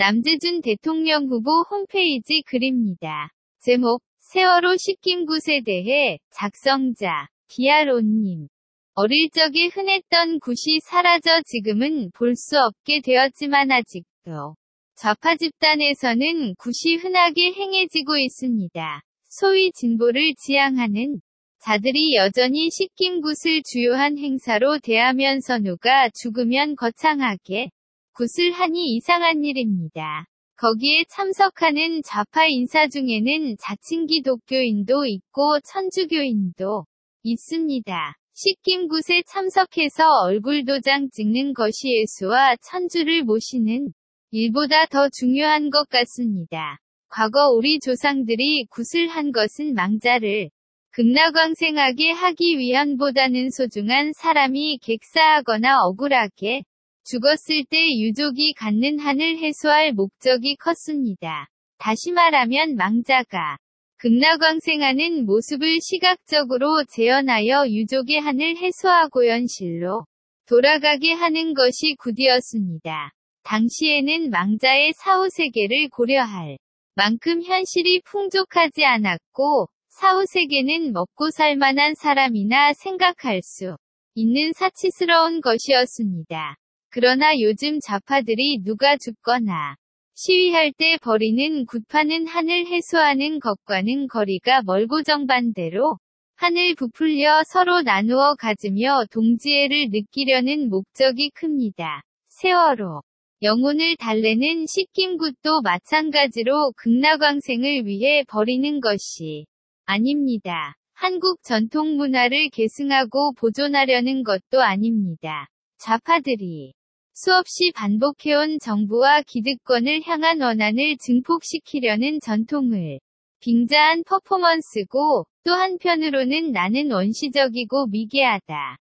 남재준 대통령 후보 홈페이지 글입니다. 제목, 세월호 식김굿에 대해 작성자, 비아로님. 어릴 적에 흔했던 굿이 사라져 지금은 볼 수 없게 되었지만 아직도 좌파 집단에서는 굿이 흔하게 행해지고 있습니다. 소위 진보를 지향하는 자들이 여전히 식김굿을 주요한 행사로 대하면서 누가 죽으면 거창하게 굿을 하니 이상한 일입니다. 거기에 참석하는 좌파 인사 중에는 자칭 기독교인도 있고 천주교인도 있습니다. 식김 굿에 참석해서 얼굴 도장 찍는 것이 예수와 천주를 모시는 일보다 더 중요한 것 같습니다. 과거 우리 조상들이 굿을 한 것은 망자를 극락왕생하게 하기 위함보다는 소중한 사람이 객사하거나 억울하게 죽었을 때 유족이 갖는 한을 해소할 목적이 컸습니다. 다시 말하면 망자가 극락왕생하는 모습을 시각적으로 재현하여 유족의 한을 해소하고 현실로 돌아가게 하는 것이 굿이었습니다. 당시에는 망자의 사후 세계를 고려할 만큼 현실이 풍족하지 않았고 사후 세계는 먹고 살 만한 사람이나 생각할 수 있는 사치스러운 것이었습니다. 그러나 요즘 좌파들이 누가 죽거나 시위할 때 버리는 굿파는 한을 해소하는 것과는 거리가 멀고 정반대로 한을 부풀려 서로 나누어 가지며 동지애를 느끼려는 목적이 큽니다. 세월호 영혼을 달래는 식김굿도 마찬가지로 극락왕생을 위해 버리는 것이 아닙니다. 한국 전통 문화를 계승하고 보존하려는 것도 아닙니다. 좌파들이 수없이 반복해온 정부와 기득권을 향한 원한을 증폭시키려는 전통을 빙자한 퍼포먼스고 또 한편으로는 나는 원시적이고 미개하다.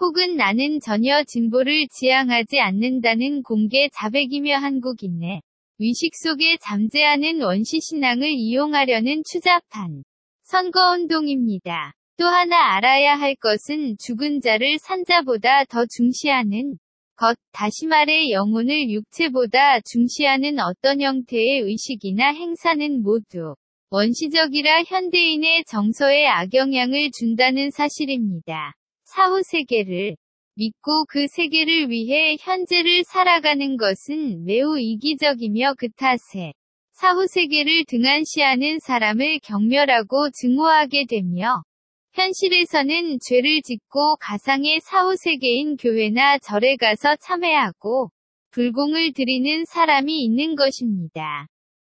혹은 나는 전혀 진보를 지향하지 않는다는 공개 자백이며 한국인의 위식 속에 잠재하는 원시신앙을 이용하려는 추잡한 선거운동입니다. 또 하나 알아야 할 것은 죽은 자를 산 자보다 더 중시하는 것, 다시 말해 영혼을 육체보다 중시하는 어떤 형태의 의식이나 행사는 모두 원시적이라 현대인의 정서에 악영향을 준다는 사실입니다. 사후 세계를 믿고 그 세계를 위해 현재를 살아가는 것은 매우 이기적이며 그 탓에 사후 세계를 등한시하는 사람을 경멸하고 증오하게 되며 현실에서는 죄를 짓고 가상의 사후세계인 교회나 절에 가서 참회하고 불공을 드리는 사람이 있는 것입니다.